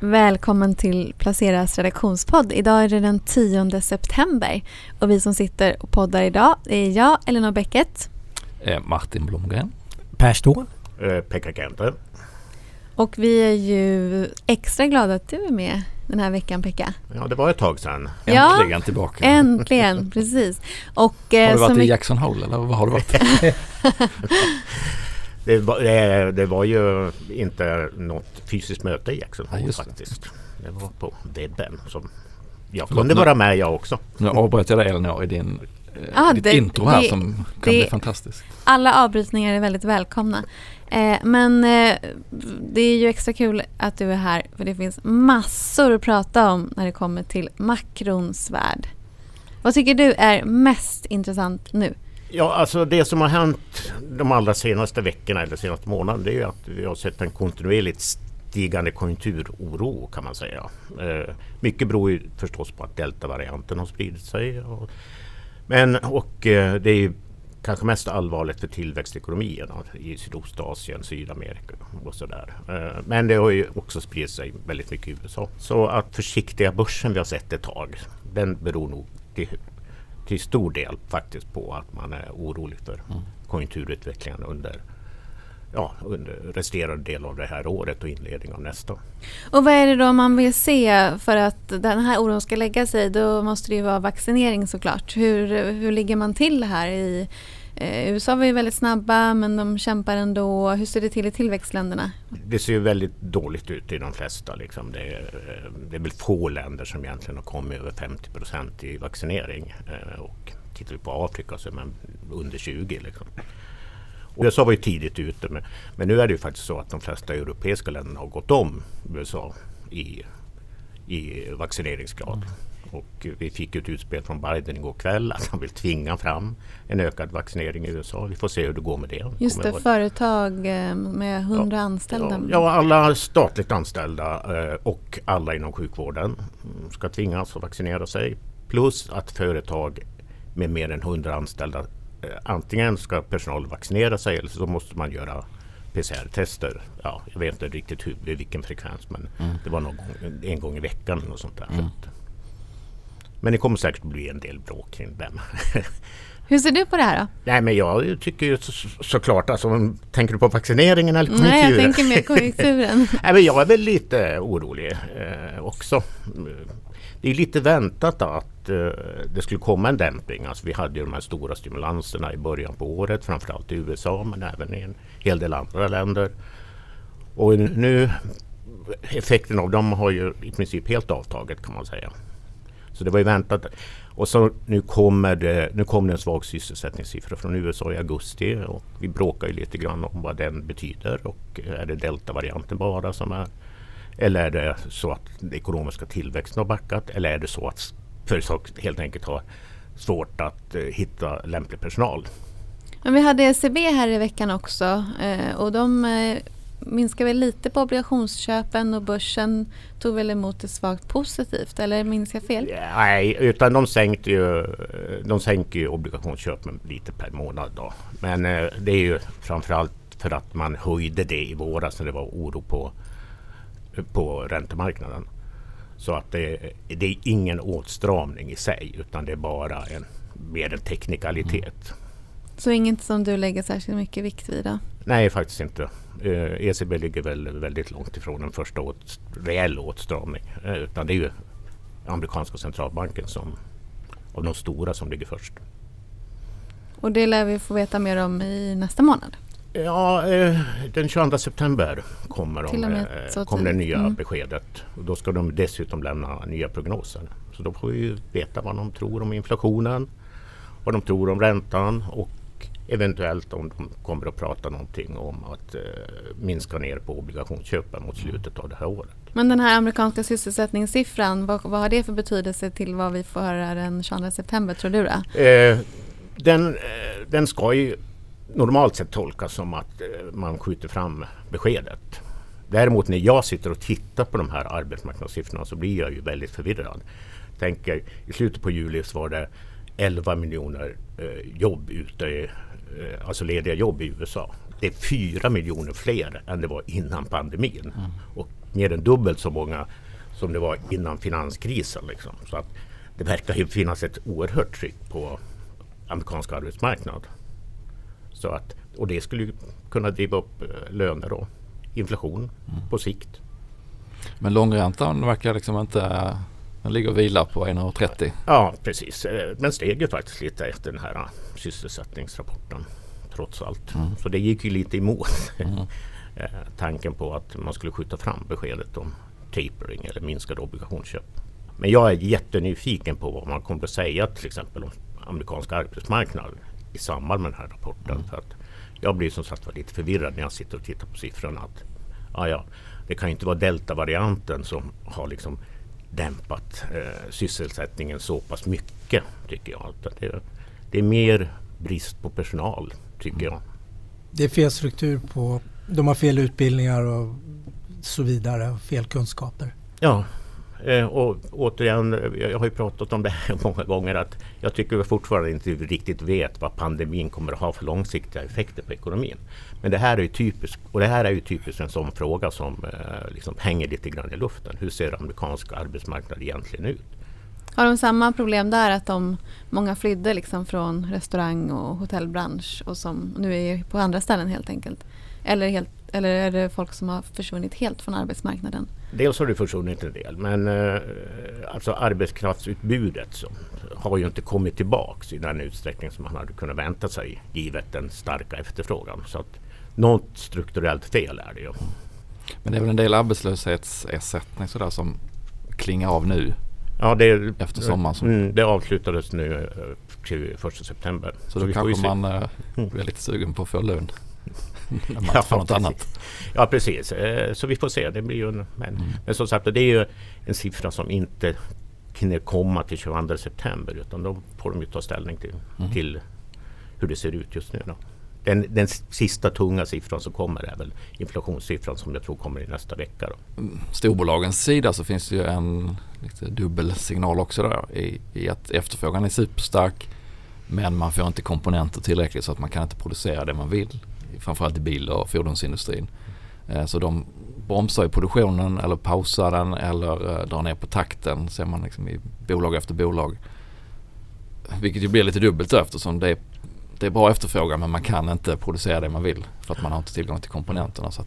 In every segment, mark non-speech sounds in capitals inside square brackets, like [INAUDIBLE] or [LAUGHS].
Välkommen till Placeras redaktionspodd. Idag är det den 10 september och vi som sitter och poddar idag är jag, Elinor Bäcket. Eh, Martin Blomgren. Per Ståhl. Eh, Pekka Kente. Och vi är ju extra glada att du är med den här veckan Pekka. Ja, det var ett tag sedan. Äntligen Ja, tillbaka. äntligen, precis. Och, eh, har du varit som i Jackson Hole eller vad har du varit? [LAUGHS] [LAUGHS] Det var, det, det var ju inte något fysiskt möte i Jackson Ja, Hole det. faktiskt. Det var på webben som jag Förlåt, kunde nu- vara med jag också. Nu avbröt jag dig Elinor i din, eh, Ah, ditt det- intro här det- som kan det- bli fantastiskt. Alla avbrytningar är väldigt välkomna. Eh, men eh, det är ju extra kul att du är här för det finns massor att prata om när det kommer till makrons värld. Vad tycker du är mest intressant nu? Ja, alltså det som har hänt de allra senaste veckorna eller senaste månaden det är ju att vi har sett en kontinuerligt stigande konjunkturoro kan man säga. Eh, mycket beror ju förstås på att deltavarianten har spridit sig. Och, men och eh, det är ju kanske mest allvarligt för tillväxtekonomierna i Sydostasien, Sydamerika och sådär. Eh, men det har ju också spridit sig väldigt mycket i USA. Så att försiktiga börsen vi har sett ett tag, den beror nog till till stor del faktiskt på att man är orolig för konjunkturutvecklingen under, ja, under resterande del av det här året och inledning av nästa. Och vad är det då man vill se för att den här oron ska lägga sig? Då måste det ju vara vaccinering såklart. Hur, hur ligger man till här i eh, USA var ju väldigt snabba men de kämpar ändå. Hur ser det till i tillväxtländerna? Det ser ju väldigt dåligt ut i de flesta. Liksom. Det, är, eh, det är väl få länder som egentligen har kommit över 50 procent i vaccinering. Eh, Och tittar vi på Afrika så är man under 20. Liksom. Och USA var ju tidigt ute men, men nu är det ju faktiskt så att de flesta europeiska länderna har gått om USA i, i vaccineringsgrad. Och vi fick ett utspel från Biden igår kväll att han vill tvinga fram en ökad vaccinering i USA. Vi får se hur det går med det. Just det, företag eh, med 100 anställda. Ja, ja, alla statligt anställda eh, och alla inom sjukvården mm, ska tvingas att vaccinera sig. Plus att företag med mer än 100 anställda eh, antingen ska personal vaccinera sig eller så måste man göra PCR-tester. Ja, jag vet inte riktigt hur, vilken frekvens men det var någon gång, en gång i veckan. Och sånt där. Att- Men det kommer säkert bli en del bråk kring den. [LAUGHS] Hur ser du på det här då? Nej men jag tycker ju så, såklart, alltså, tänker du på vaccineringen eller Nej, jag konjunkturen? tänker mer [LAUGHS] konjunkturen. Nej, men jag är väl lite orolig eh, också. Det är lite väntat att eh, det skulle komma en dämpning. Alltså, vi hade ju de här stora stimulanserna i början på året, framförallt i USA men även i en hel del andra länder. Och nu effekten av dem har ju i princip helt avtagit kan man säga. Så det var ju väntat. Och så nu kommer det, nu kom det en svag sysselsättningssiffra från USA i augusti och vi bråkar ju lite grann om vad den betyder och är det deltavarianten bara som är eller är det så att den ekonomiska tillväxten har backat eller är det så att företag helt enkelt har svårt att eh, hitta lämplig personal? Men vi hade ECB här i veckan också eh, och de eh, minskar väl lite på obligationsköpen och börsen tog väl emot det svagt positivt eller minns jag fel? Nej, utan de sänkte ju, de sänker ju obligationsköpen lite per månad då. Men eh, det är ju framförallt för att man höjde det i våras när det var oro på, på räntemarknaden. Så att det, det är ingen åtstramning i sig utan det är bara en, mer en teknikalitet. Så inget som du lägger särskilt mycket vikt vid då? Nej, faktiskt inte. Eh, ECB ligger väl väldigt långt ifrån en första åt, reell åtstramning. Eh, utan det är ju amerikanska centralbanken som av de stora som ligger först. Och det lär vi få veta mer om i nästa månad. Ja, eh, den 22 september kommer, de, eh, kommer det nya Mm. beskedet. Och då ska de dessutom lämna nya prognoser. Så då får vi veta vad de tror om inflationen, vad de tror om räntan och eventuellt om de kommer att prata någonting om att eh, minska ner på obligationsköpen mot slutet av det här året. Men den här amerikanska sysselsättningssiffran, vad, vad har det för betydelse till vad vi får höra den 22 september tror du då? Eh, den, eh, den ska ju normalt sett tolkas som att eh, man skjuter fram beskedet. Däremot när jag sitter och tittar på de här arbetsmarknadssiffrorna så blir jag ju väldigt förvirrad. Tänker, I slutet på juli så var det 11 miljoner eh, jobb ute, i, alltså lediga jobb i USA. Det är 4 miljoner fler än det var innan pandemin. Och mer än dubbelt så många som det var innan finanskrisen. Liksom. Så att det verkar ju finnas ett oerhört tryck på amerikansk arbetsmarknad. Så att, och det skulle kunna driva upp eh, löner och inflation mm. på sikt. Men långräntan verkar liksom inte den ligger och vilar på 1,30. Ja precis. Eh, men steg ju faktiskt lite efter den här eh, sysselsättningsrapporten. Trots allt. Mm. Så det gick ju lite emot [LAUGHS] mm. [LAUGHS] tanken på att man skulle skjuta fram beskedet om tapering eller minskade obligationsköp. Men jag är jättenyfiken på vad man kommer att säga till exempel om amerikansk arbetsmarknad i samband med den här rapporten. Mm. För att jag blir som sagt lite förvirrad när jag sitter och tittar på siffrorna. Att, ah ja, det kan ju inte vara deltavarianten som har liksom dämpat eh, sysselsättningen så pass mycket tycker jag. Det, det, är mer brist på personal tycker jag. Det är fel struktur på, de har fel utbildningar och så vidare, fel kunskaper. Ja, Eh, och återigen, jag har ju pratat om det här [LAUGHS] många gånger att jag tycker vi fortfarande inte riktigt vet vad pandemin kommer att ha för långsiktiga effekter på ekonomin. Men det här är ju typiskt, och det här är ju typiskt en sån fråga som eh, liksom hänger lite grann i luften. Hur ser amerikansk arbetsmarknad egentligen ut? Har de samma problem där att de, många flydde liksom från restaurang och hotellbransch och som nu är på andra ställen helt enkelt? Eller, helt, eller är det folk som har försvunnit helt från arbetsmarknaden? Dels har det försvunnit en del men eh, alltså arbetskraftsutbudet så, har ju inte kommit tillbaks i den utsträckning som man hade kunnat vänta sig givet den starka efterfrågan. Så att något strukturellt fel är det ju. Men det är väl en del arbetslöshetsersättning sådär som klingar av nu? Ja, det, efter sommaren. Som... Mm, det avslutades nu eh, till första september. Så, så då kanske man äh, blir lite sugen på att få lön? [LAUGHS] när man ja, får något annat. Ja precis, så vi får se. Det blir ju en, men, mm. men som sagt det är ju en siffra som inte kan komma till 22 september utan då får de ju ta ställning till, mm. till hur det ser ut just nu. Då. Den, den sista tunga siffran som kommer är väl inflationssiffran som jag tror kommer i nästa vecka. Då. Storbolagens sida så finns det ju en lite dubbel signal också där i, i att efterfrågan är superstark men man får inte komponenter tillräckligt så att man kan inte producera det man vill framförallt i bil och fordonsindustrin. Eh, så de bromsar i produktionen eller pausar den eller eh, drar ner på takten ser man liksom i bolag efter bolag. Vilket ju blir lite dubbelt eftersom det är, det är bra efterfrågan men man kan inte producera det man vill för att man har inte tillgång till komponenterna. Så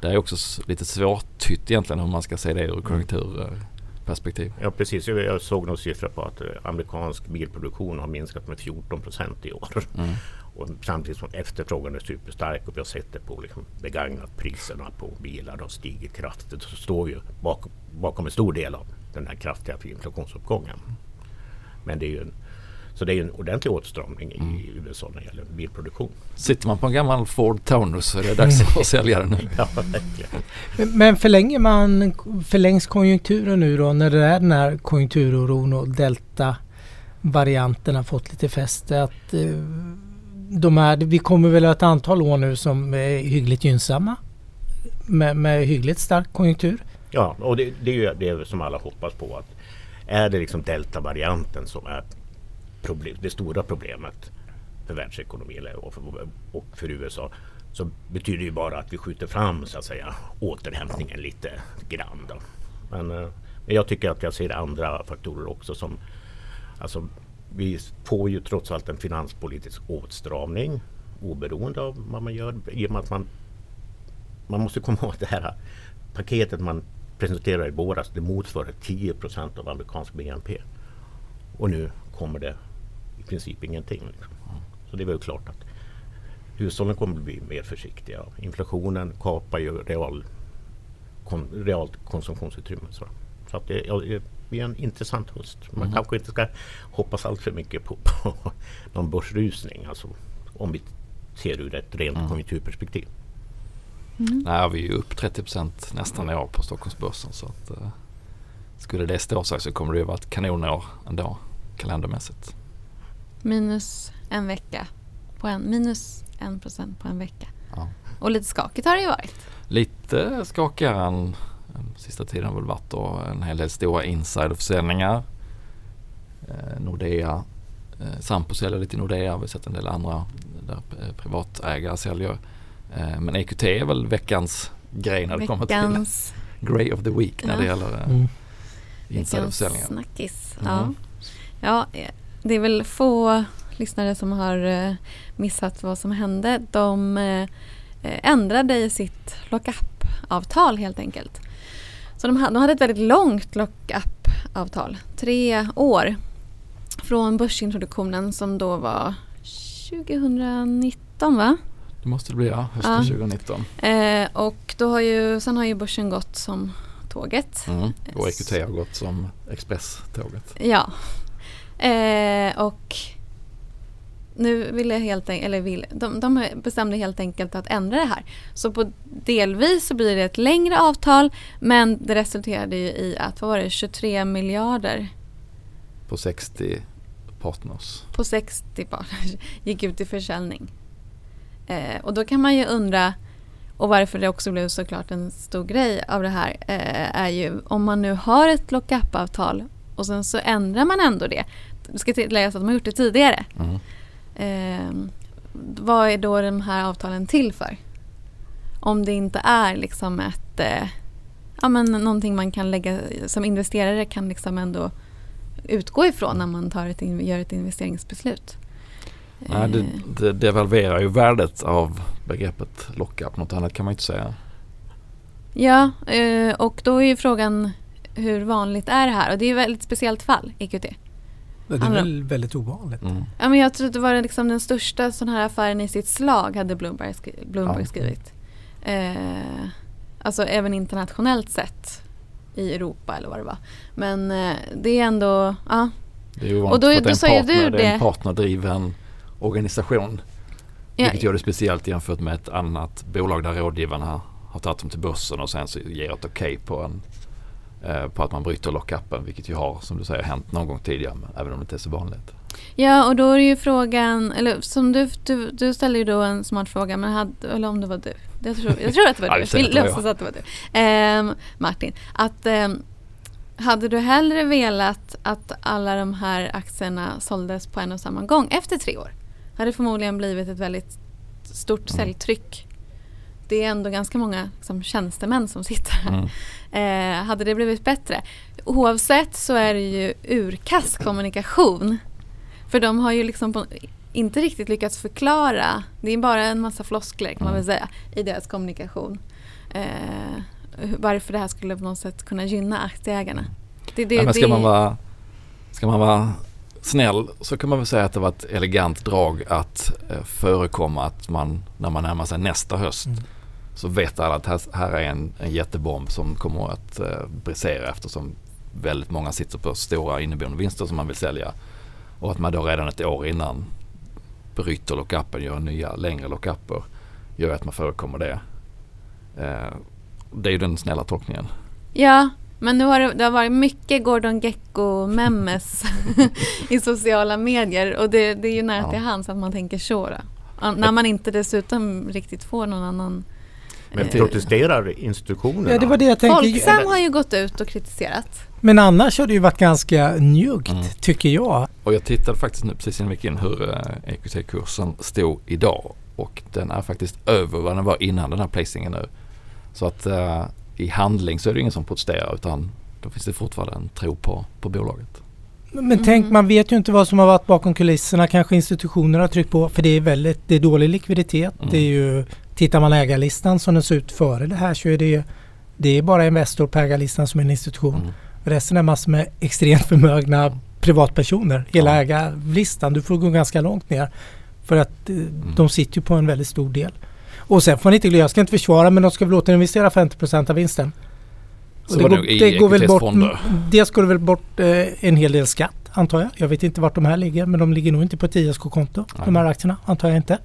det är också lite svårtytt egentligen hur man ska se det ur konjunkturperspektiv. Ja precis, jag såg någon siffra på att eh, amerikansk bilproduktion har minskat med 14 procent i år. Mm. [LAUGHS] Och samtidigt som efterfrågan är superstark och vi har sett det på liksom begagnat priserna på bilar har stigit kraftigt så står vi bakom, bakom en stor del av den här kraftiga inflationsuppgången. Men det är ju en, så det är en ordentlig åtstramning i. USA när det gäller bilproduktion. Sitter man på en gammal Ford Taunus så är det dags att sälja den nu. [LAUGHS] ja, Men förlänger man, förlängs konjunkturen nu då när det är den här konjunkturoron och delta varianten har fått lite fäste? Att, eh, de här, vi kommer väl ett antal år nu som är hyggligt gynnsamma med, med hyggligt stark konjunktur. Ja, och det, det är ju det som alla hoppas på. att Är det liksom deltavarianten som är problem, det stora problemet för världsekonomin och för, och för USA så betyder det ju bara att vi skjuter fram så att säga återhämtningen lite grann. Då. Men, eh, men jag tycker att jag ser andra faktorer också som alltså vi får ju trots allt en finanspolitisk åtstramning oberoende av vad man gör. I och med att man, man måste komma ihåg att det här paketet man presenterade i våras det motsvarar 10 procent av amerikansk BNP. Och nu kommer det princip ingenting. Liksom. Så det är väl klart att hushållen kommer att bli mer försiktiga. Inflationen kapar ju real, kon, realt konsumtionsutrymme. Så, så att det, jag, bli en intressant höst. Man mm. kanske inte ska hoppas allt för mycket på, på [LAUGHS] någon börsrusning. Alltså, om vi ser ur ett rent mm. konjunkturperspektiv. Mm. Nej, vi är ju upp 30% nästan i år på Stockholmsbörsen. Så att, uh, skulle det stå sig så kommer det ju vara ett kanonår ändå kalendermässigt. Minus en vecka på en, minus en procent på en vecka. Ja. Och lite skakigt har det ju varit. Lite skakigare än sista tiden har väl varit då en hel del stora insiderförsäljningar. Eh, Nordea, eh, Sampo säljer lite Nordea, vi har sett en del andra där eh, privatägare säljer. Eh, men EQT är väl veckans grej när det kommer till [LAUGHS] Grey of the Week när Ja. det gäller eh, Mm. Vilken insiderförsäljningen. snackis. Mm. Ja. ja, eh, det är väl få lyssnare som har eh, missat vad som hände. De eh, ändrade i sitt lockup-avtal helt enkelt. Så de hade, de hade ett väldigt långt lockup-avtal, tre år. Från börsintroduktionen som då var 2019 va? Det måste det bli ja, hösten Ja. 2019. Eh, och då har ju, sen har ju börsen gått som tåget. Mm. Och EQT har gått som expresståget. Ja. Eh, och nu ville helt enkelt, eller vill, de, de bestämde helt enkelt att ändra det här. Så på delvis så blir det ett längre avtal men det resulterade ju i att, vad var det, 23 miljarder På 60 partners. på 60 partners [LAUGHS] gick ut i försäljning. Eh, och då kan man ju undra, och varför det också blev såklart en stor grej av det här, eh, är ju om man nu har ett lockup-avtal och sen så ändrar man ändå det. Det ska tilläggas att de har gjort det tidigare. Mm. Eh, vad är då de här avtalen till för? Om det inte är liksom ett, eh, ja men någonting man kan lägga, som investerare kan liksom ändå utgå ifrån när man tar ett, gör ett investeringsbeslut. Nej, det, Eh, det devalverar ju värdet av begreppet lockup. Något annat kan man inte säga. Ja, eh, och då är ju frågan hur vanligt är det här? Och det är ett väldigt speciellt fall, EQT. Det är väl väldigt ovanligt. Mm. Ja, men jag tror att det var liksom den största sån här affären i sitt slag hade Bloomberg, skri- Bloomberg Ja. skrivit. Eh, alltså även internationellt sett i Europa eller vad det var. Men eh, det är ändå, ja. Det är ju Och då- vanligt då för att en ju partner, du det är en partnerdriven organisation. ja Vilket gör det speciellt jämfört med ett annat bolag där rådgivarna har tagit dem till börsen och sen så ger ett okej på, en, på att man bryter lockupen. Vilket ju har, som du säger, hänt någon gång tidigare. Även om det inte är så vanligt. ja, och då är ju frågan, eller som du, du, du ställde ju då en smart fråga, men hade, eller om det var du. Jag tror, jag tror att det var [LAUGHS] du. Vi låtsas att det var du. Ehm, Martin, att ehm, hade du hellre velat att alla de här aktierna såldes på en och samma gång efter tre år? Hade det förmodligen blivit ett väldigt stort Mm. säljtryck. Det är ändå ganska många liksom, tjänstemän som sitter här. Mm. Eh, hade det blivit bättre? Oavsett så är det ju urkass kommunikation. För de har ju liksom på, inte riktigt lyckats förklara, det är bara en massa floskler kan man väl Mm. säga, i deras kommunikation. Eh, varför det här skulle på något sätt kunna gynna aktieägarna. Det, det, Ja, men ska, det, man vara, ska man vara snäll så kan man väl säga att det var ett elegant drag att eh, förekomma att man när man närmar sig nästa höst Mm. Så vet alla att här, här är en, en jättebomb som kommer att eh, brisera eftersom väldigt många sitter på stora inneboende vinster som man vill sälja. Och att man då redan ett år innan bryter lockupen, gör nya längre lockuper, gör att man förekommer det. Eh, det är ju den snälla tolkningen. Ja, men nu har det, det har varit mycket Gordon Gecko-memes [LAUGHS] i sociala medier och det, det är ju nära Ja. till hands att man tänker så. Då. När man inte dessutom riktigt får någon annan... Men eh, protesterar institutionerna? Ja, det var det jag tänkte. Folksam har ju gått ut och kritiserat. Men annars har det ju varit ganska njuggt, Mm. tycker jag. Och jag tittade faktiskt nu precis innan vi gick in hur eh, EQT-kursen stod idag. Och den är faktiskt över vad den var innan den här placingen nu. Så att eh, i handling så är det ingen som protesterar utan då finns det fortfarande en tro på, på bolaget. Men tänk, Mm. man vet ju inte vad som har varit bakom kulisserna. Kanske institutioner har tryckt på. För det är väldigt, det är dålig likviditet. Mm. Det är ju, tittar man ägarlistan som den ser ut före det här så är det det är bara Investor på ägarlistan som är en institution. Mm. Resten är massor med extremt förmögna privatpersoner. Hela Ja. ägarlistan. Du får gå ganska långt ner. För att eh, de sitter ju på en väldigt stor del. Och sen får ni inte glömma, jag ska inte försvara men de ska väl återinvestera 50% av vinsten. Så det var går, det det går väl bort, fonder. det skulle väl bort eh, en hel del skatt antar jag. Jag vet inte vart de här ligger men de ligger nog inte på ett ISK-konto de här aktierna antar jag inte.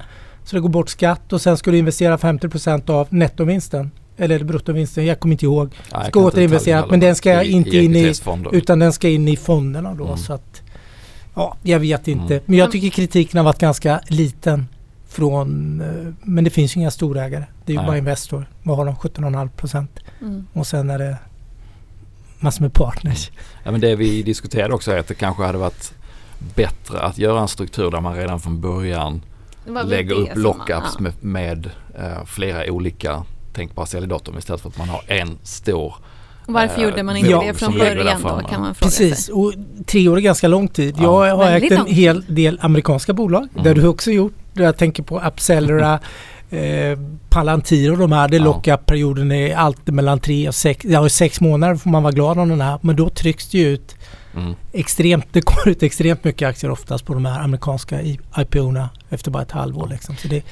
Så det går bort skatt och sen ska du investera 50% av nettovinsten. Eller bruttovinsten, jag kommer inte ihåg. Nej, Ska återinvestera, men den ska inte in i-. Utan den ska in i fonderna då Mm. så att Ja, jag vet inte. Mm. Men jag tycker kritiken har varit ganska liten från eh, Men det finns ju inga storägare. Det är ju Nej. bara Investor. Vad har de? 17,5% Mm. och sen är det massor med partners. Ja, men det vi diskuterade också är att det kanske hade varit bättre att göra en struktur där man redan från början lägger upp lockups ja. med, med eh, flera olika tänk bara sälj datum istället för att man har en stor Varför Eh, gjorde man inte ja, det från där början då kan man fråga Precis, sig. och tre år är ganska lång tid. Ja. Jag har ägt en hel del amerikanska bolag. Mm. Det har du också gjort. Jag tänker på Upsellera, eh, Palantir och de här. Det Ja. lockup-perioden är alltid mellan tre och sex, ja, sex månader får man vara glad om den här. Men då trycks det ju ut Mm. extremt, det går ut extremt mycket aktier oftast på de här amerikanska IPO-erna efter bara ett halvår. Liksom. Så det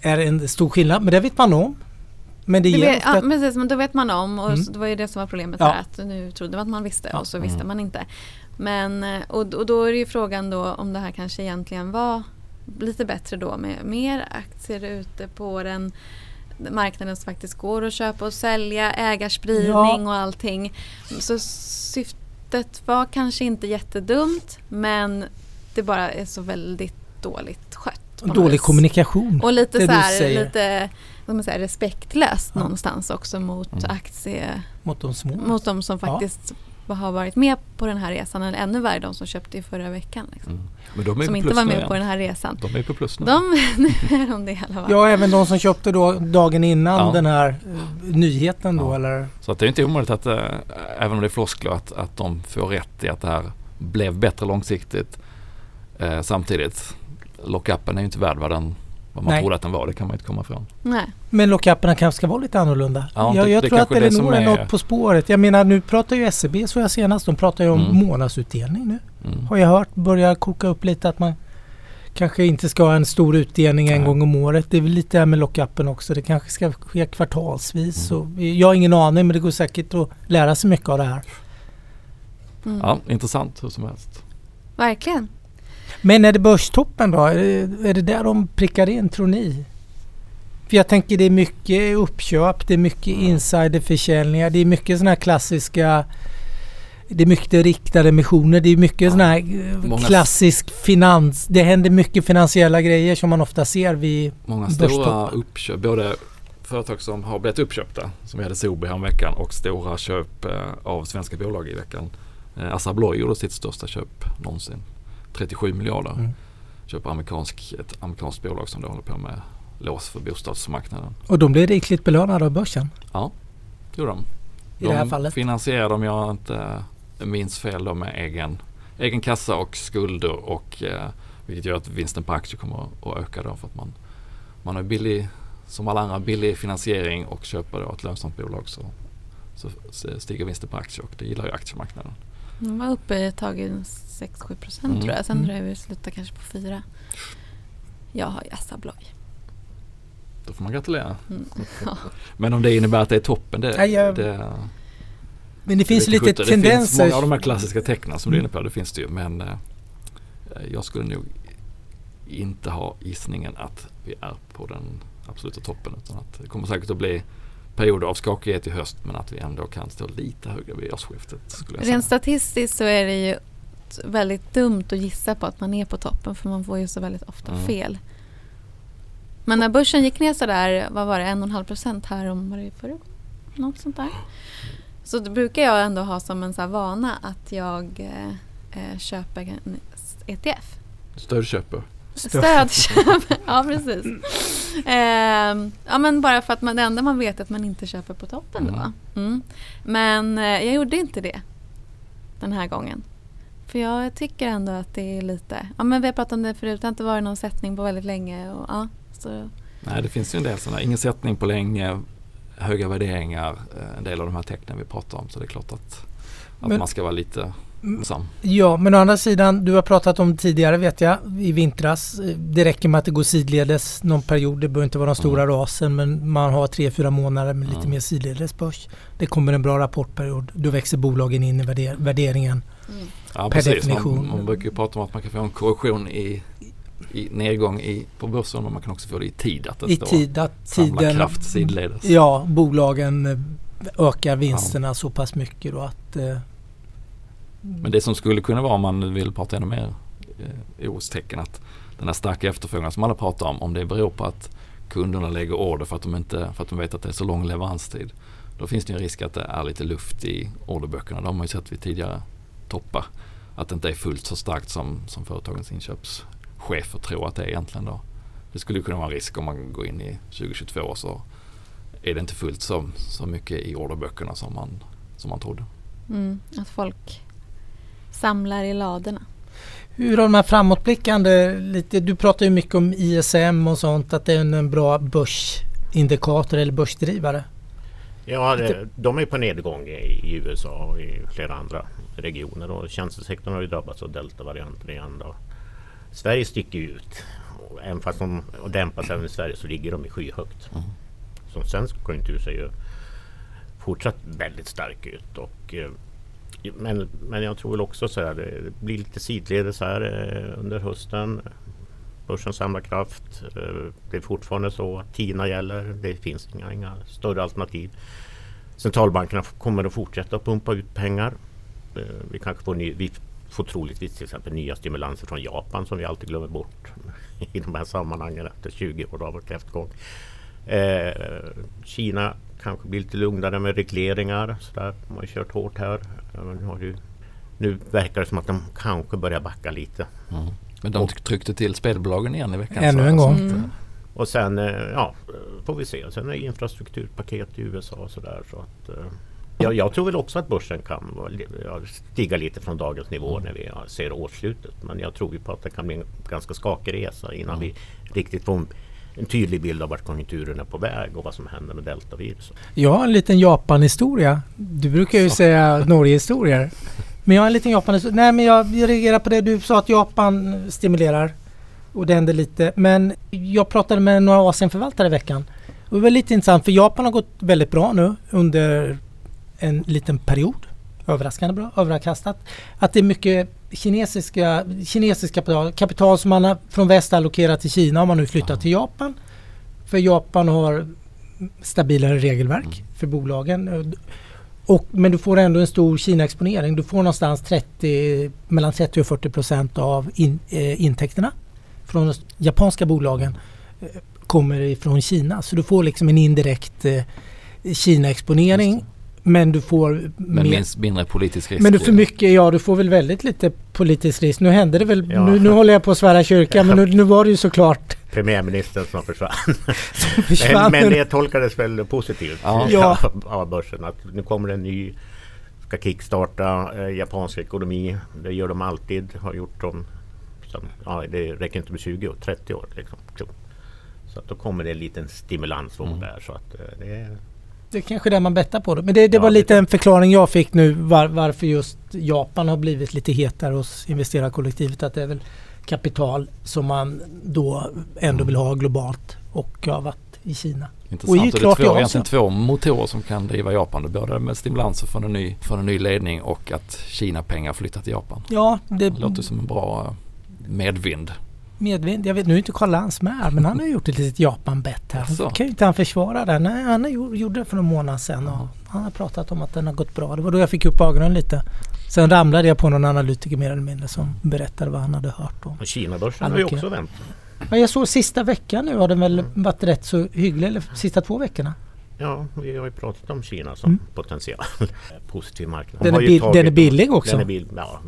är en stor skillnad, men det vet man om. Men det Det vet, ja, precis, men då vet man om och Mm. så, det var ju det som var problemet Ja. här att nu trodde man att man visste Ja. och så visste Mm. man inte. Men, eh, och, och då är det ju frågan då om det här kanske egentligen var lite bättre då med mer aktier ute på den marknaden som faktiskt går att köpa och sälja, ägarspridning Ja. och allting. Så syftet var kanske inte jättedumt men det bara är så väldigt dåligt skött. Dålig vis. kommunikation. Och lite det så här, lite man säger, respektlöst Ja. någonstans också mot Mm. aktie, Mot de små. mot de som Ja. Har varit med på den här resan eller ännu värre de som köpte i förra veckan. Liksom. Mm. Men de är Som inte var med igen. på den här resan. De är på plus nu. De, [LAUGHS] nu är de det i alla fall. Ja, även de som köpte då dagen innan Ja. den här eh, nyheten då Ja. eller? Så att det är inte omöjligt att, eh, även om det är floskler, att, att de får rätt i att det här blev bättre långsiktigt. Eh, samtidigt, lockupen är ju inte värd vad, den, vad man Nej. trodde att den var. Det kan man inte komma ifrån. Nej. Men lockuperna kanske ska vara lite annorlunda. Ja, jag det- jag det tror att det Elinor är är- något på spåret. Jag menar nu pratar ju SEB så jag senast. De pratar ju om Mm. månadsutdelning nu. Mm. Har jag hört. Börjar koka upp lite att man kanske inte ska ha en stor utdelning en Nej. gång om året. Det är väl lite det här med lockupen också. Det kanske ska ske kvartalsvis. Mm. Så jag har ingen aning men det går säkert att lära sig mycket av det här. Mm. Ja, intressant hur som helst. Verkligen. Men är det börstoppen då? Är det, är det där de prickar in tror ni? För jag tänker det är mycket uppköp, det är mycket Mm. insiderförsäljningar, det är mycket sådana här klassiska det är mycket riktade emissioner, det är mycket Ja. sån här eh, Många- klassisk finans. Det händer mycket finansiella grejer som man ofta ser vid Många stora uppköp, både företag som har blivit uppköpta, som vi hade Sobi veckan och stora köp eh, av svenska bolag i veckan. Eh, Assa Abloy gjorde sitt största köp någonsin. 37 miljarder. Mm. Köper amerikansk, ett amerikanskt bolag som då håller på med lås för bostadsmarknaden. Och de blir rikligt belönade av börsen. Ja, det gjorde de. I det här fallet. finansierar de, jag inte minns fel, då med egen, egen kassa och skulder och eh, vilket gör att vinsten på aktier kommer att- att öka då för att man, man har billig, som alla andra, billig finansiering och köper då ett lönsamt bolag så, så stiger vinsten på aktier och det gillar ju aktiemarknaden. De var uppe ett tag i 6-7 procent Mm. tror jag. Sen Mm. tror jag vi slutar kanske på 4. Jag har ju Assa Abloy. Då får man gratulera. Mm. [LAUGHS] Ja. Men om det innebär att det är toppen, det, Nej, jag- det Men det finns lite sjutton. Det finns tendenser. många av de här klassiska tecknen som du är inne på, det finns det ju. Men eh, jag skulle nog inte ha gissningen att vi är på den absoluta toppen. Utan att det kommer säkert att bli perioder av skakighet i höst men att vi ändå kan stå lite högre vid årsskiftet. Rent statistiskt så är det ju väldigt dumt att gissa på att man är på toppen för man får ju så väldigt ofta Mm. fel. Men när börsen gick ner sådär, vad var det, en och en halv procent här om, var det förra? Något sånt där. Så brukar jag ändå ha som en så vana att jag eh, eh, köper en ETF. Stödköper. Stödköp, [LAUGHS] ja precis. Ehm, ja men bara för att man, det enda man vet är att man inte köper på toppen då. Mm. Mm. Men eh, jag gjorde inte det den här gången. För jag tycker ändå att det är lite, ja men vi har pratat om det förut, det har inte varit någon sättning på väldigt länge. Och, ja, så, Nej det finns ju en del sådana. Ingen sättning på länge, höga värderingar, eh, en del av de här tecknen vi pratar om. Så det är klart att, att Men- man ska vara lite. Ja, men å andra sidan, du har pratat om tidigare vet jag, i vintras. Det räcker med att det går sidledes någon period. Det behöver inte vara de stora Mm. rasen, men man har tre, fyra månader med lite Mm. mer sidledes börs. Det kommer en bra rapportperiod. Då växer bolagen in i värder- värderingen. Ja, Per precis. definition. Man, man brukar ju prata om att man kan få en korrektion i, i nedgång i, på börsen men man kan också få det i tid. Att det I tid att tiden... kraft sidledes. Ja, bolagen eh, ökar vinsterna så pass mycket då att... eh, Men det som skulle kunna vara om man vill prata ännu mer eh, orostecken att den här starka efterfrågan som alla pratar om, om det beror på att kunderna lägger order för att de, inte, för att de vet att det är så lång leveranstid. Då finns det en risk att det är lite luft i orderböckerna. Det har man ju sett vid tidigare toppar. Att det inte är fullt så starkt som, som företagens inköpschefer tror att det är egentligen då. Det skulle kunna vara en risk om man går in i 2022 och så är det inte fullt så, så mycket i orderböckerna som man, som man trodde. Mm, att folk samlar i ladorna. Hur har de här framåtblickande, lite, du pratar ju mycket om ISM och sånt, att det är en bra börsindikator eller börsdrivare. Ja, det, de är på nedgång i, USA och i flera andra regioner och tjänstesektorn har ju drabbats av deltavarianten igen. Då. Sverige sticker ut. Även fast de dämpas även i Sverige så ligger de i skyhögt. Mm. Som svensk konjunktur ser ju fortsatt väldigt stark ut. Och, eh, men, men jag tror väl också så här, eh, det blir lite sidledes här eh, under hösten. Börsen samlar kraft. Eh, det är fortfarande så att TINA gäller. Det finns inga, inga större alternativ. Centralbankerna kommer att fortsätta att pumpa ut pengar. Vi kanske får, ny, vi får troligtvis till exempel nya stimulanser från Japan som vi alltid glömmer bort [LAUGHS] i de här sammanhangen efter 20 år av kräftgång. Eh, Kina kanske blir lite lugnare med regleringar. Så där. De har ju kört hårt här. Nu, har ju, nu verkar det som att de kanske börjar backa lite. Mm. Men de tryckte till spelbolagen igen i veckan. Ännu en gång. Mm. Och sen eh, ja, får vi se. Sen är det infrastrukturpaket i USA och sådär. Så att, eh, jag, jag, tror väl också att börsen kan stiga lite från dagens nivå när vi ser årsslutet. Men jag tror ju på att det kan bli en ganska skakig resa innan mm. vi riktigt får en tydlig bild av vart konjunkturen är på väg och vad som händer med deltaviruset. Jag har en liten Japan-historia. Du brukar ju Så. säga Norge-historier. Men jag har en liten Japan-historia. Nej men jag reagerar på det. Du sa att Japan stimulerar och det händer lite. Men jag pratade med några Asienförvaltare i veckan. Och det var lite intressant för Japan har gått väldigt bra nu under en liten period. Överraskande bra, överkastat. Att det är mycket kinesiska, kinesiska kapital, kapital som man har från väst allokerat till Kina har man nu flyttat till Japan. För Japan har stabilare regelverk mm. för bolagen. Och, men du får ändå en stor Kina-exponering. Du får någonstans 30, mellan 30 och 40 procent av in, eh, intäkterna från de japanska bolagen eh, kommer ifrån Kina. Så du får liksom en indirekt eh, Kina-exponering men du får... Men minst, mindre politisk risk. Men du får mycket, ja du får väl väldigt lite politisk risk. Nu hände det väl, ja. nu, nu håller jag på att svära kyrkan men nu, nu var det ju såklart Premiärministern som försvann. [LAUGHS] som försvann. Men, men det tolkades väl positivt ja. av börsen. Att nu kommer en ny, ska kickstarta eh, japansk ekonomi. Det gör de alltid, har gjort dem. Ja, det räcker inte med 20 år, 30 år. Liksom. Så att då kommer det en liten stimulans mm. där. Så att eh, det är det är kanske det man bettar på. Då. Men det, det ja, var lite en förklaring jag fick nu var, varför just Japan har blivit lite hetare hos investerarkollektivet. Att det är väl kapital som man då ändå vill ha globalt och har varit i Kina. Intressant. Och, det är två, egentligen två motorer som kan driva Japan. Både med stimulanser från en ny, från en ny ledning och att Kina-pengar flyttar till Japan. Ja, det, det låter som en bra medvind medvind. Jag vet nu inte Karl Lans med men han har gjort ett litet Japan-bett här. Så. Kan ju inte han försvara det? Nej, han gjorde det för några månader sedan och han har pratat om att den har gått bra. Det var då jag fick upp ögonen lite. Sen ramlade jag på någon analytiker mer eller mindre som berättade vad han hade hört. Och Kina-börsen har ju också vänt. Ja, jag såg sista veckan nu har den väl mm. varit rätt så hygglig. Eller sista två veckorna. Ja, vi har ju pratat om Kina som mm. potential [LAUGHS] positiv marknad. Den är, bil, den är billig också. Den är bil, ja,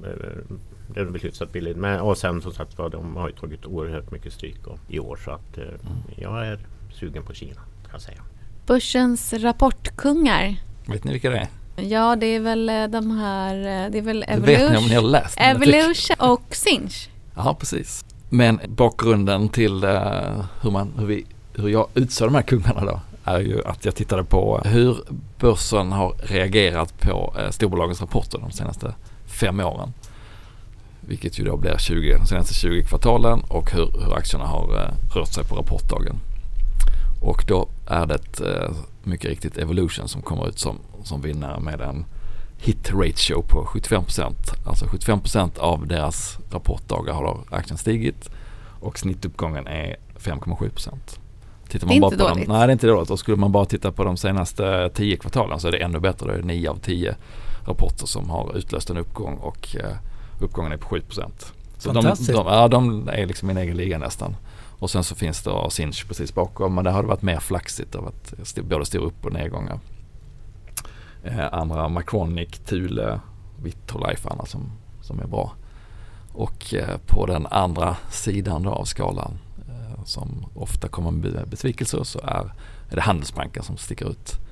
det är väl hyfsat billigt. Men, och sen som sagt var, de har ju tagit oerhört mycket stryk i år. Så att eh, mm. jag är sugen på Kina kan jag säga. Börsens rapportkungar. Vet ni vilka det är? Ja, det är väl eh, de här, eh, det är väl Evolution, vet ni om ni har läst Evolution och Sinch. Ja, precis. Men bakgrunden till uh, hur, man, hur, vi, hur jag utsåg de här kungarna då är ju att jag tittade på hur börsen har reagerat på uh, storbolagens rapporter de senaste fem åren. Vilket ju då blir 20, de senaste 20 kvartalen och hur, hur aktierna har eh, rört sig på rapportdagen. Och då är det eh, mycket riktigt Evolution som kommer ut som, som vinnare med en hit ratio på 75% Alltså 75% av deras rapportdagar har då aktien stigit och snittuppgången är 5,7% Tittar man det är bara inte på dåligt. Dem, nej det är inte dåligt. Och skulle man bara titta på de senaste 10 kvartalen så är det ännu bättre. Då är det 9 av 10 rapporter som har utlöst en uppgång och eh, Uppgången är på 7 Så de, de, ja, de är liksom en egen liga nästan. Och sen så finns det Sinch precis bakom men det har varit mer flaxigt av att både stora upp och nedgångar. Eh, andra Macronic, Thule, Vitrolife andra som, som är bra. Och eh, på den andra sidan av skalan eh, som ofta kommer med besvikelser så är, är det Handelsbanken som sticker ut.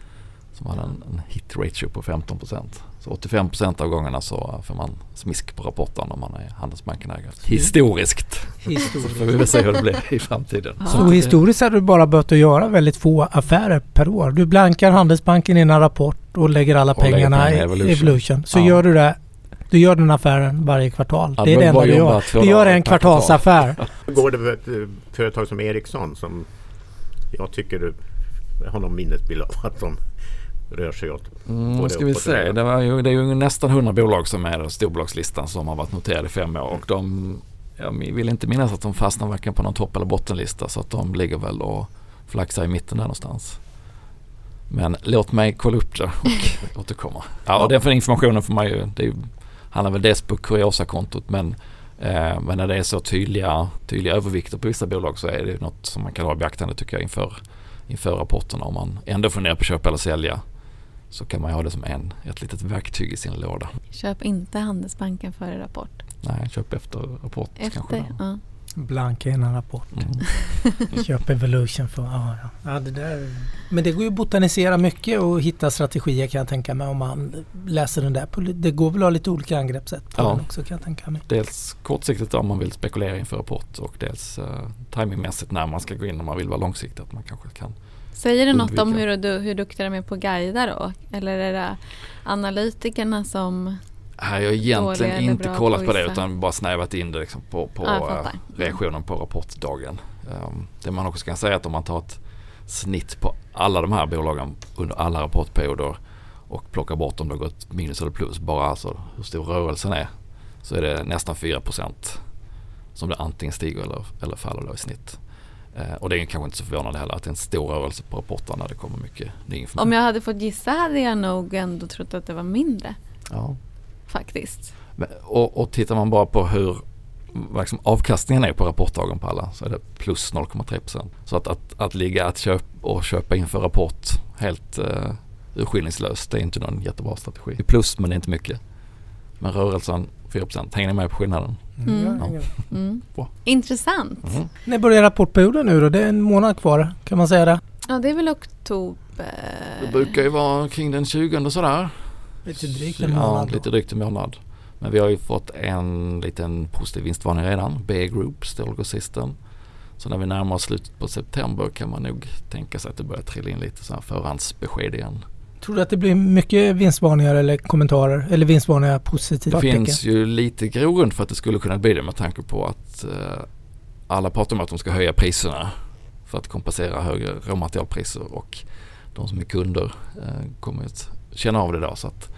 Som hade en, en hit ratio på 15% Så 85% av gångerna så får man smisk på rapporten om man är Handelsbanken-ägare. Historiskt. Historiskt. så får vi väl se hur det blir i framtiden. Ja. Så historiskt hade du bara behövt att göra väldigt få affärer per år. Du blankar Handelsbanken i en rapport och lägger alla Och lägger pengarna pengarna i i Evolution. Evolution. Så Ja. gör du det. Du gör den affären varje kvartal. Ja, det är det enda du gör. Du gör en kvartalsaffär. [LAUGHS] Går det för ett företag som Ericsson som jag tycker har någon minnesbild av att de rör sig åt Mm, Både ska vi se. Det, var ju, det är ju nästan 100 bolag som är på storbolagslistan som har varit noterade i fem år. Och de, jag vill inte minnas att de fastnar varken på någon topp eller bottenlista så att de ligger väl och flaxar i mitten där någonstans. Men låt mig kolla upp det och [LAUGHS] återkomma. Ja, och den för informationen får man ju, det är handlar väl dels på Curiosa-kontot men, eh, men när det är så tydliga, tydliga övervikter på vissa bolag så är det något som man kan ha i beaktande tycker jag inför, inför rapporterna. Om man ändå funderar på att köpa eller sälja så kan man ha det som en, ett litet verktyg i sin låda. Köp inte Handelsbanken före rapport. Nej, köp efter rapport kanske. Efter, då. ja. Blanka innan rapport. Mm. [LAUGHS] Köp Evolution för... Ja, ja. ja det där. Men det går ju att botanisera mycket och hitta strategier kan jag tänka mig om man läser den där. Det går väl att ha lite olika angreppssätt på Ja. den också kan jag tänka mig. Dels kortsiktigt om man vill spekulera inför rapport och dels uh, timingmässigt när man ska gå in om man vill vara långsiktig. Att man kanske kan Säger det något om Undvika. hur, du, hur duktiga de är på att guida då? Eller är det analytikerna som... Nej, jag har egentligen inte kollat på på det utan bara snävat in det liksom på, på Ja, eh, reaktionen på rapportdagen. Um, det man också kan säga är att om man tar ett snitt på alla de här bolagen under alla rapportperioder och plockar bort om det har gått minus eller plus, bara alltså hur stor rörelsen är, så är det nästan 4% som det antingen stiger eller, eller faller i snitt. Eh, och det är kanske inte så förvånande heller att det är en stor rörelse på rapporterna när det kommer mycket ny information. Om jag hade fått gissa hade jag nog ändå trott att det var mindre ja. faktiskt. Men, och, och tittar man bara på hur liksom, avkastningen är på rapportdagen på alla så är det plus 0,3 procent. Så att, att, att ligga att köp, och köpa inför rapport helt uh, urskillningslöst det är inte någon jättebra strategi. Det är plus men det är inte mycket. Men rörelsen 4 procent. Hänger ni med på skillnaden? Mm. Ja. Mm. Intressant. Mm. När börjar rapportperioden nu då? Det är en månad kvar. Kan man säga det? Ja, det är väl oktober. Det brukar ju vara kring den 20 sådär. Lite drygt en Ja, månad. då. lite drygt en månad. Men vi har ju fått en liten positiv vinstvarning redan. B Group, Stelgo System. Så när vi närmar oss slutet på september kan man nog tänka sig att det börjar trilla in lite så här förhandsbesked igen. Tror du att det blir mycket vinstvarningar eller kommentarer? Eller vinstvarningar positivt? Det finns ju lite grogrund för att det skulle kunna bli det med tanke på att eh, alla pratar om att de ska höja priserna för att kompensera högre råmaterialpriser och de som är kunder eh, kommer att känna av det då. Så att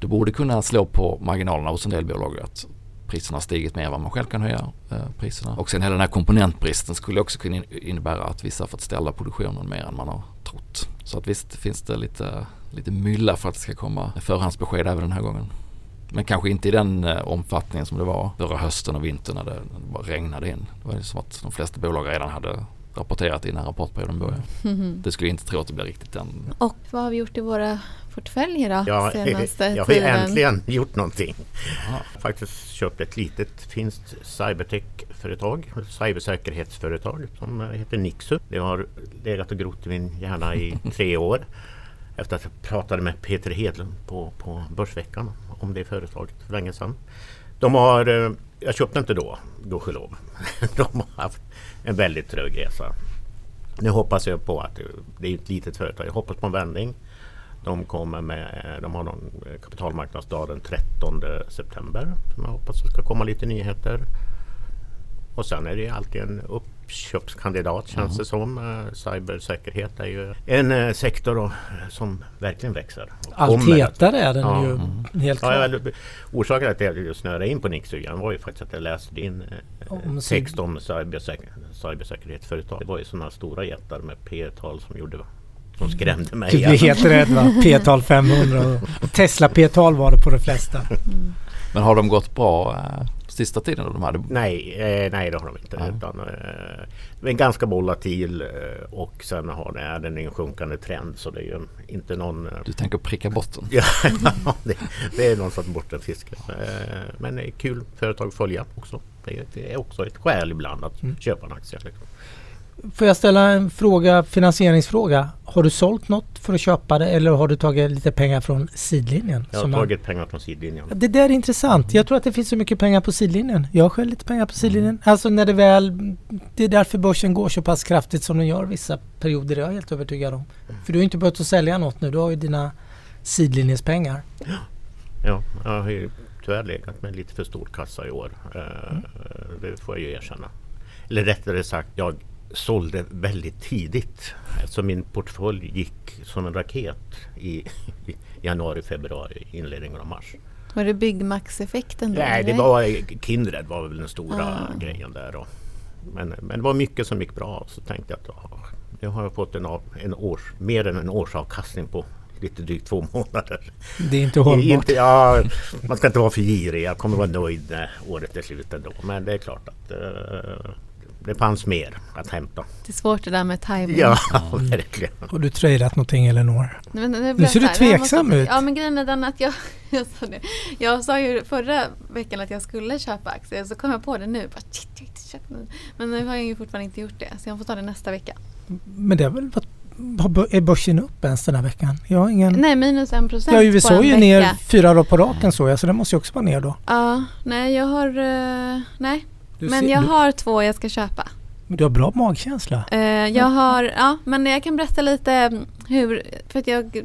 det borde kunna slå på marginalerna hos en del bolag att priserna har stigit mer än vad man själv kan höja eh, priserna. Och sen hela den här komponentbristen skulle också kunna in- innebära att vissa har fått ställa produktionen mer än man har trott. Så att visst finns det lite, lite mylla för att det ska komma förhandsbesked även den här gången. Men kanske inte i den eh, omfattningen som det var förra hösten och vintern när det, bara regnade in. Det var ju som att de flesta bolag redan hade rapporterat innan rapportperioden började. Mhm. [LAUGHS] Det skulle jag inte tro att det blir riktigt den. Och vad har vi gjort i våra portföljer då? Ja, senaste jag har ju äntligen gjort någonting. Aha. Faktiskt köpt ett litet finskt cybertech-företag, cybersäkerhetsföretag som heter Nixu. Det har legat och grott i min hjärna i tre år. Efter att jag pratade med Peter Hedlund på, på Börsveckan om det företaget för länge sedan. De har, eh, jag köpte inte då, gudskelov. [LAUGHS] De har haft en väldigt trög resa. Nu hoppas jag på att det- det är ett litet företag. Jag hoppas på en vändning. De kommer med, de har någon kapitalmarknadsdag den 13 september. Som jag hoppas det ska komma lite nyheter. Och sen är det alltid en uppköpskandidat känns det som. Eh, Cybersäkerhet är ju en eh, sektor då, eh, som verkligen växer. Allt hetare är den Ja. ju. Mm. Helt Ja, klart. jag, orsaken till att jag snöade in på Nixu igen var ju faktiskt att jag läste din eh, Om text om cybersäker, cybersäkerhetsföretag. Det var ju sådana stora jättar med P-tal som gjorde som skrämde mig. Du blir helt rädd va? [LAUGHS] P-tal 500 och Tesla P-tal var det på de flesta. Mm. Men har de gått bra eh, sista tiden? Då? De hade, Nej, eh, nej det har de inte. Nej. Utan, eh, det är en ganska volatil eh, och sen har, är den i en sjunkande trend så det är ju inte någon... Eh, du tänker pricka botten? [LAUGHS] ja, det, det är någon sorts bottenfiske. Eh, men det är kul företag att följa också. Det är, det är också ett skäl ibland att Mm. köpa en aktie. Liksom. Får jag ställa en fråga, finansieringsfråga? Har du sålt något för att köpa det eller har du tagit lite pengar från sidlinjen? Jag har tagit pengar från sidlinjen. Man... Det där är intressant. Jag tror att det finns så mycket pengar på sidlinjen. Jag har själv lite pengar på sidlinjen. Alltså när det väl... Det är därför börsen går så pass kraftigt som den gör vissa perioder. Det är jag helt övertygad om. För du har inte behövt att sälja något nu. Du har ju dina sidlinjespengar. Ja, jag har ju tyvärr legat med lite för stor kassa i år. Eh, Det får jag ju erkänna. Eller rättare sagt, jag sålde väldigt tidigt. Så min portfölj gick som en raket i, i januari, februari, inledningen av mars. Var det Byggmax-effekten då? Nej, det eller? var Kindred var väl den stora Ah. grejen där. Då. Men, men det var mycket som gick bra. Så tänkte jag att ja, nu har jag fått en, en års, mer än en årsavkastning på lite drygt två månader. Det är inte hållbart. Inte, ja, man ska inte vara för girig. Jag kommer vara nöjd när året är slut ändå. Men det är klart att eh, det fanns mer att hämta. Det är svårt det där med timing. Ja, [LAUGHS] verkligen. Har du tradat någonting Elinor? Nu ser du. Jag måste- tveksam ut. Ja men grejen är den att jag, [LAUGHS] jag, sa det. jag sa ju förra veckan att jag skulle köpa aktier så kom jag på det nu. Bara, shit. Men nu har jag ju fortfarande inte gjort det så jag får ta det nästa vecka. Men det har väl varit... Är börsen upp ens den här veckan? Jag har ingen... Nej minus en procent Ja, på USA en är ju vecka. ner fyra dagar på raken så jag, så det måste ju också vara ner då. Ja, nej jag har, eh, nej Du men ser- jag du, har två jag ska köpa. men du har bra magkänsla. Eh, jag har, ja men jag kan berätta lite mm, hur, för att jag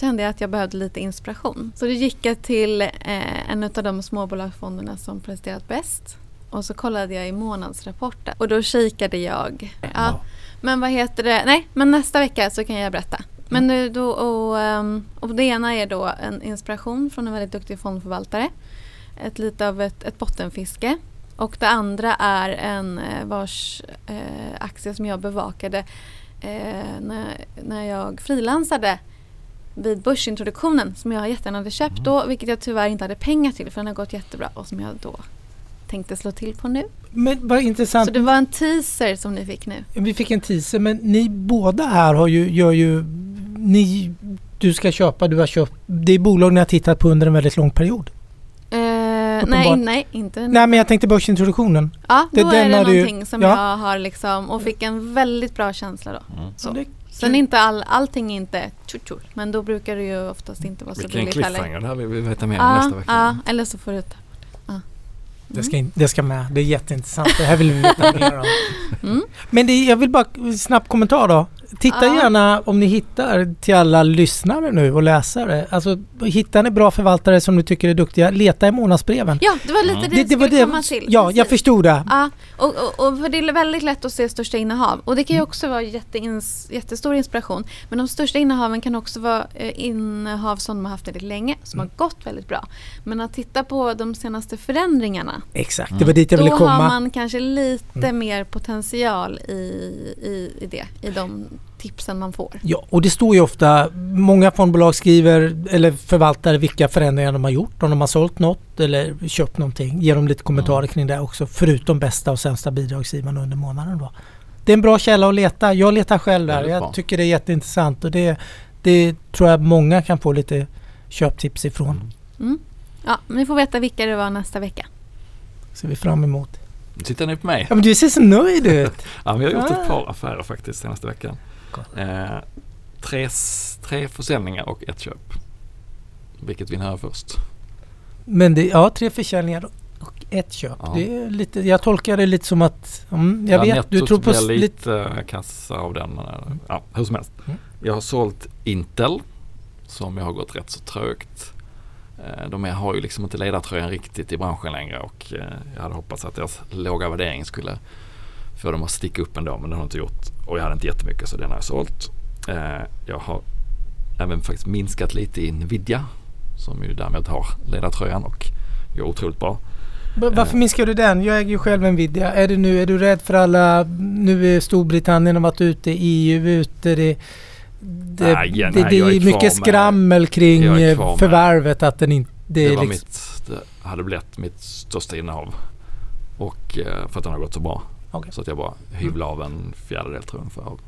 kände att jag behövde lite inspiration. Så då gick jag till eh, en av de småbolagsfonderna som presterat bäst. Och så kollade jag i månadsrapporten och då kikade jag. Ja, men vad heter det? Nej, men nästa vecka så kan jag berätta. Men nu då, och, ehm, och det ena är då en inspiration från en väldigt duktig fondförvaltare. Ett lite av ett, ett bottenfiske. Och det andra är en eh, vars eh, aktie som jag bevakade eh, när, när jag frilansade vid börsintroduktionen som jag jättegärna hade köpt då vilket jag tyvärr inte hade pengar till för den har gått jättebra och som jag då tänkte slå till på nu. Men vad intressant. Så det var en teaser som ni fick nu. Vi fick en teaser men ni båda här har ju, gör ju... Ni, du ska köpa, du har köpt. Det är bolag ni har tittat på under en väldigt lång period. Eh, nej, Uppenbart. nej, inte Nej men jag tänkte börsintroduktionen. Ja, det- då den är det har du- någonting som ja. jag har liksom och fick en väldigt bra känsla då. Mm. Så. Det- Sen inte all, allting är inte tjur men då brukar det ju oftast inte vara så Vilken billigt heller. cliffhanger det här vill vi veta mer om Ja, nästa vecka. ja, eller så får du ta ja. Det ska, in, det ska med. Det är jätteintressant. Det här vill vi veta mer om. [LAUGHS] Mm. Men det, jag vill bara snabb kommentar då. Titta Ja. gärna om ni hittar till alla lyssnare nu och läsare. Alltså hittar ni bra förvaltare som ni tycker är duktiga, leta i månadsbreven. Ja, det var lite Mm. det, jag skulle komma till. Ja, jag förstod det. Ja, och, och, och för det är väldigt lätt att se största innehav. Och det kan ju också vara jätteins, jättestor inspiration. Men de största innehaven kan också vara eh, innehav som de har haft väldigt länge, som har gått väldigt bra. Men att titta på de senaste förändringarna, Exakt, det var dit jag då ville komma. har man kanske lite Mm. mer potential i, i, i det, i de tipsen man får. Ja, och det står ju ofta, många fondbolag skriver eller förvaltare vilka förändringar de har gjort. Om de har sålt något eller köpt någonting. Ger dem lite kommentarer kring det också. Förutom bästa och sämsta bidragsgivarna under månaden då. Det är en bra källa att leta. Jag letar själv där. Jag tycker det är jätteintressant och det, det tror jag många kan få lite köptips ifrån. Mm. Ja, men ni får veta vilka det var nästa vecka. Ser vi fram emot. Nu tittar ni på mig. Ja men du ser så nöjd ut. [LAUGHS] Ja, men jag har gjort Ah. ett par affärer faktiskt senaste veckan. Eh, tre, tre försäljningar och ett köp. Vilket vill höra först? Men det, ja, tre försäljningar och ett köp. Ja. Det är lite, jag tolkar det lite som att, mm, jag Ja, vet, du tror på lite... lite kassa av den. eh, Ja, hur som helst. Mm. Jag har sålt Intel som jag har gått rätt så trögt. Eh, De är- har ju liksom inte ledartröjan riktigt i branschen längre och eh, jag hade hoppats att deras låga värdering skulle få dem att sticka upp ändå men det har de inte gjort. Och jag hade inte jättemycket så den har jag sålt. Eh, Jag har även faktiskt minskat lite i Nvidia som ju därmed har ledartröjan och går otroligt bra. Va- Varför minskar du den? Jag äger ju själv Nvidia. Är, det nu, är du rädd för alla... Nu är Storbritannien har varit ute, EU ute. Det, det, Nej, det, nej, det är är mycket med- skrammel kring eh, förvärvet. Att den inte... Det, Det är var liksom, mitt, det hade blivit mitt största innehav. Och eh, för att den har gått så bra. Okej. Så att jag bara hyvlade av en fjärdedel tror jag ungefär av,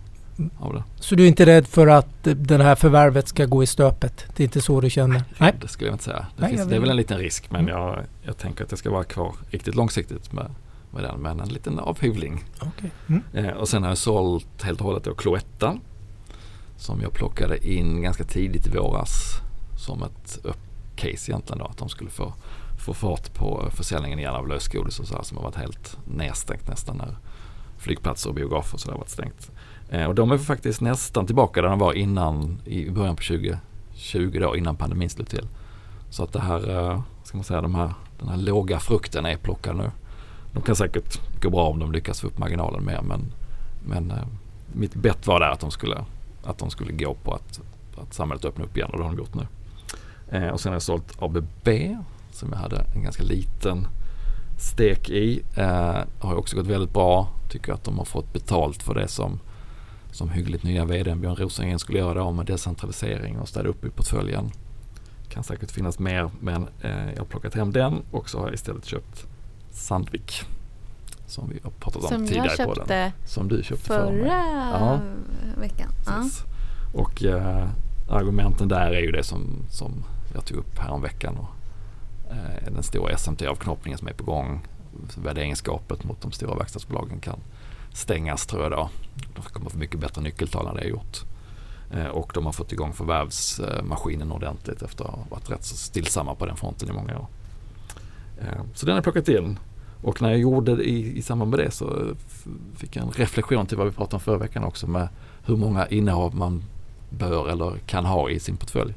av det. Så du är inte rädd för att eh, det här förvärvet ska gå i stöpet? Det är inte så du känner? Nej. Det skulle jag inte säga. Det, Nej, finns, det är väl en liten risk men Mm. jag, jag tänker att jag ska vara kvar riktigt långsiktigt med, med den men en liten avhyvling. Okay. Mm. Eh, och sen har jag sålt helt och hållet då Cloetta som jag plockade in ganska tidigt i våras som ett case egentligen då att de skulle få, få fart på försäljningen igen av lösgodis och så här som har varit helt nedstängt nästan när flygplatser och biografer och så där har varit stängt. Eh, och de är faktiskt nästan tillbaka där de var innan i början på 2020 då innan pandemin slog till. Så att det här, eh, ska man säga, de här, den här låga frukten är plockad nu. De kan säkert gå bra om de lyckas få upp marginalen mer men, men eh, mitt bett var där att de skulle, att de skulle gå på att, att samhället öppnar upp igen och det har de gjort nu. Eh, och sen har jag sålt ABB som jag hade en ganska liten stek i. Eh, har också gått väldigt bra. Tycker att de har fått betalt för det som, som hyggligt nya vd Björn Rosengren skulle göra då med decentralisering och städa upp i portföljen. Kan säkert finnas mer men eh, jag har plockat hem den och så har jag istället köpt Sandvik. Som vi har pratat om som tidigare jag köpte på den. Som du köpte förra ja. veckan. Ja. Och eh, argumenten där är ju det som, som jag tog upp häromveckan. Och, Eh, den stora SMT-avknoppningen som är på gång. Värderingsgapet mot de stora verkstadsbolagen kan stängas tror jag då. De kommer få mycket bättre nyckeltal än det har gjort. Eh, och de har fått igång förvärvsmaskinen ordentligt efter att ha varit rätt så stillsamma på den fronten i många år. Eh, så den har jag plockat in. Och när jag gjorde det i, i samband med det så fick jag en reflektion till vad vi pratade om förra veckan också med hur många innehav man bör eller kan ha i sin portfölj.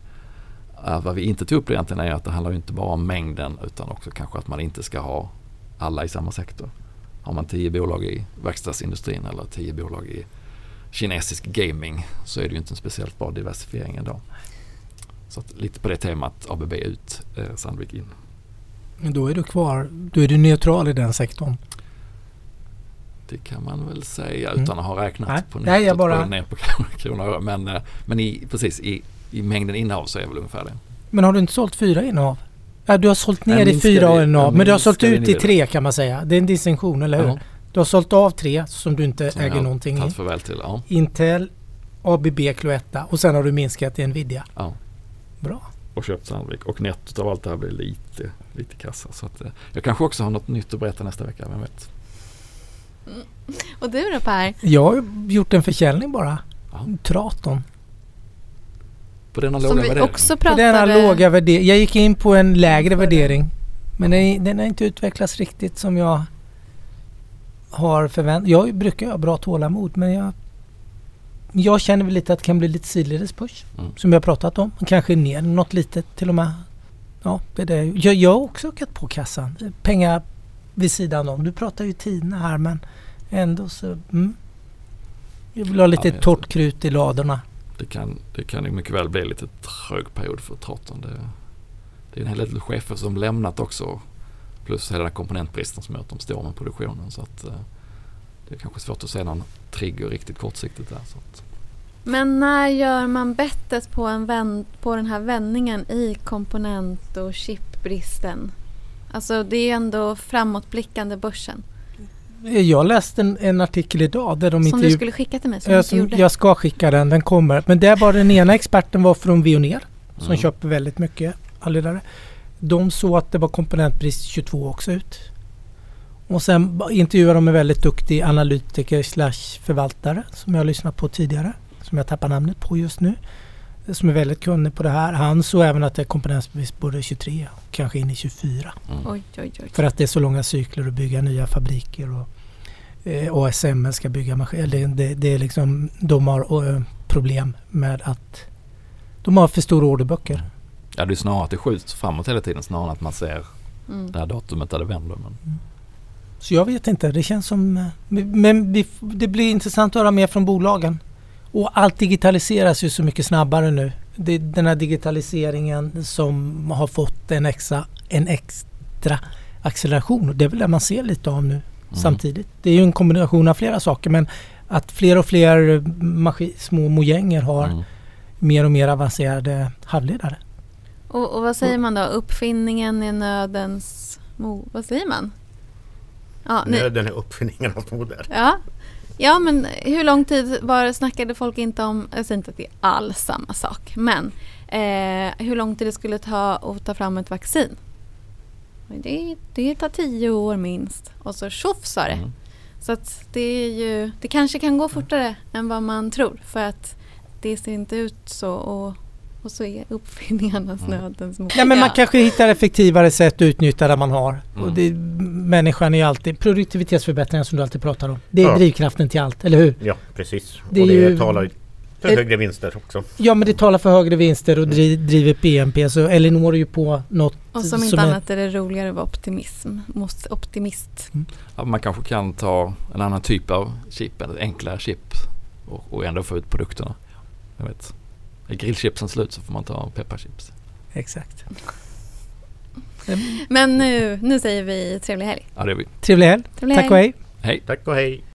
Uh, vad vi inte tog upp egentligen är att det handlar inte bara om mängden utan också kanske att man inte ska ha alla i samma sektor. Har man tio bolag i verkstadsindustrin eller tio bolag i kinesisk gaming så är det ju inte en speciellt bra diversifiering ändå. Så lite på det temat ABB ut, eh, Sandvik in. Men då är du kvar, då är du neutral i den sektorn? Det kan man väl säga utan mm. att ha räknat Nej. på Nej, jag bara... ner på [LAUGHS] kronor Men, eh, men i, precis i, i mängden innehav så är det väl ungefär det. Men har du inte sålt fyra innehav? Ja, du har sålt ner i fyra innehav men du har sålt ut i tre kan man säga. Det är en distinktion, eller hur? Ja. Du har sålt av tre som du inte som äger någonting i. För till, ja. Intel, ABB, Cloetta och sen har du minskat i Nvidia. Ja. Bra. Och köpt Sandvik. Och nettot av allt det här blir lite, lite kassa. Så att, eh, jag kanske också har något nytt att berätta nästa vecka, vem vet? Mm. Och du då Per? Jag har gjort en försäljning bara. Ja. Traton. På denna låga värdering? Också pratade... På denna låga värdering. Jag gick in på en lägre värdering. Men den, den har inte utvecklats riktigt som jag har förväntat Jag brukar ha bra tålamod men jag jag känner väl lite att det kan bli lite sidledes push. Mm. Som jag pratat om. Kanske ner något litet till och med. Ja, det är det. Jag, jag har också ökat på kassan. Pengar vid sidan om. Du pratar ju Tina här men ändå så... Mm. Jag vill ha lite ja, torrt krut i ladorna. Det kan, det kan ju mycket väl bli lite trög period för Traton. Det, det är en hel del chefer som lämnat också. Plus hela den komponentbristen som gör att de står med produktionen. Så att, eh, det är kanske svårt att se någon trigger riktigt kortsiktigt där. Så att. Men när gör man bettet på, en vän, på den här vändningen i komponent och chipbristen? Alltså det är ju ändå framåtblickande börsen. Jag läste en, en artikel idag där de Som du skulle skicka till mig som, äh, som Jag ska skicka den, den kommer. Men där var den ena experten var från Veoneer som mm. köper väldigt mycket allledare. De såg att det var komponentbrist 22 också ut. Och sen intervjuade de en väldigt duktig analytiker slash förvaltare som jag lyssnat på tidigare. Som jag tappar namnet på just nu. Som är väldigt kunnig på det här. Han såg även att det är komponentbrist både 23 och kanske in i 24. Mm. Oj, oj, oj. För att det är så långa cykler att bygga nya fabriker. Och, eh, ASML ska bygga maskiner. Det, det, det, är liksom, de har eh, problem med att de har för stora orderböcker. Ja, det är snarare att det skjuts framåt hela tiden snarare än att man ser mm. det här datumet där det vänder. Men... Mm. Så jag vet inte, det känns som... Eh, men vi, det blir intressant att höra mer från bolagen. Och allt digitaliseras ju så mycket snabbare nu. Det, den här digitaliseringen som har fått en extra, en extra acceleration. Och det är väl det man ser lite av nu mm. samtidigt. Det är ju en kombination av flera saker men att fler och fler små mojänger har mm. mer och mer avancerade halvledare. Och, och, vad säger man då? Uppfinningen är nödens mo... Vad säger man? Ja, Nöden är uppfinningen av moder. Ja. Ja, men hur lång tid var snackade folk inte om, jag säger inte att det är alls samma sak, men eh, hur lång tid det skulle ta att ta fram ett vaccin? Det, det tar tio år minst. Och så tjoff sa det. Mm. Så att det är ju, det kanske kan gå fortare än vad man tror. För att det ser inte ut så. Och, och så är uppfinningarnas Mm. nödens mor. Ja, men man Ja. kanske hittar effektivare sätt att utnyttja det man har. Mm. Och det, människan är ju alltid produktivitetsförbättringar som du alltid pratar om. Det är Ja. drivkraften till allt, eller hur? Ja, precis. Det och det ju- talar för Ett- högre vinster också. Ja men det talar för högre vinster och dri, driver BNP så Elinor är ju på något Och som inte som är- annat är det roligare att vara optimism. Måste- Optimist. Ja, man kanske kan ta en annan typ av chip, ett enklare chip och, och ändå få ut produkterna. Jag vet, är grillchipsen slut så får man ta pepparchips. Exakt. Men nu, nu säger vi trevlig helg. Ja, det är vi. Trevlig helg. Trevlig Tack och hej. Hej! Tack och hej!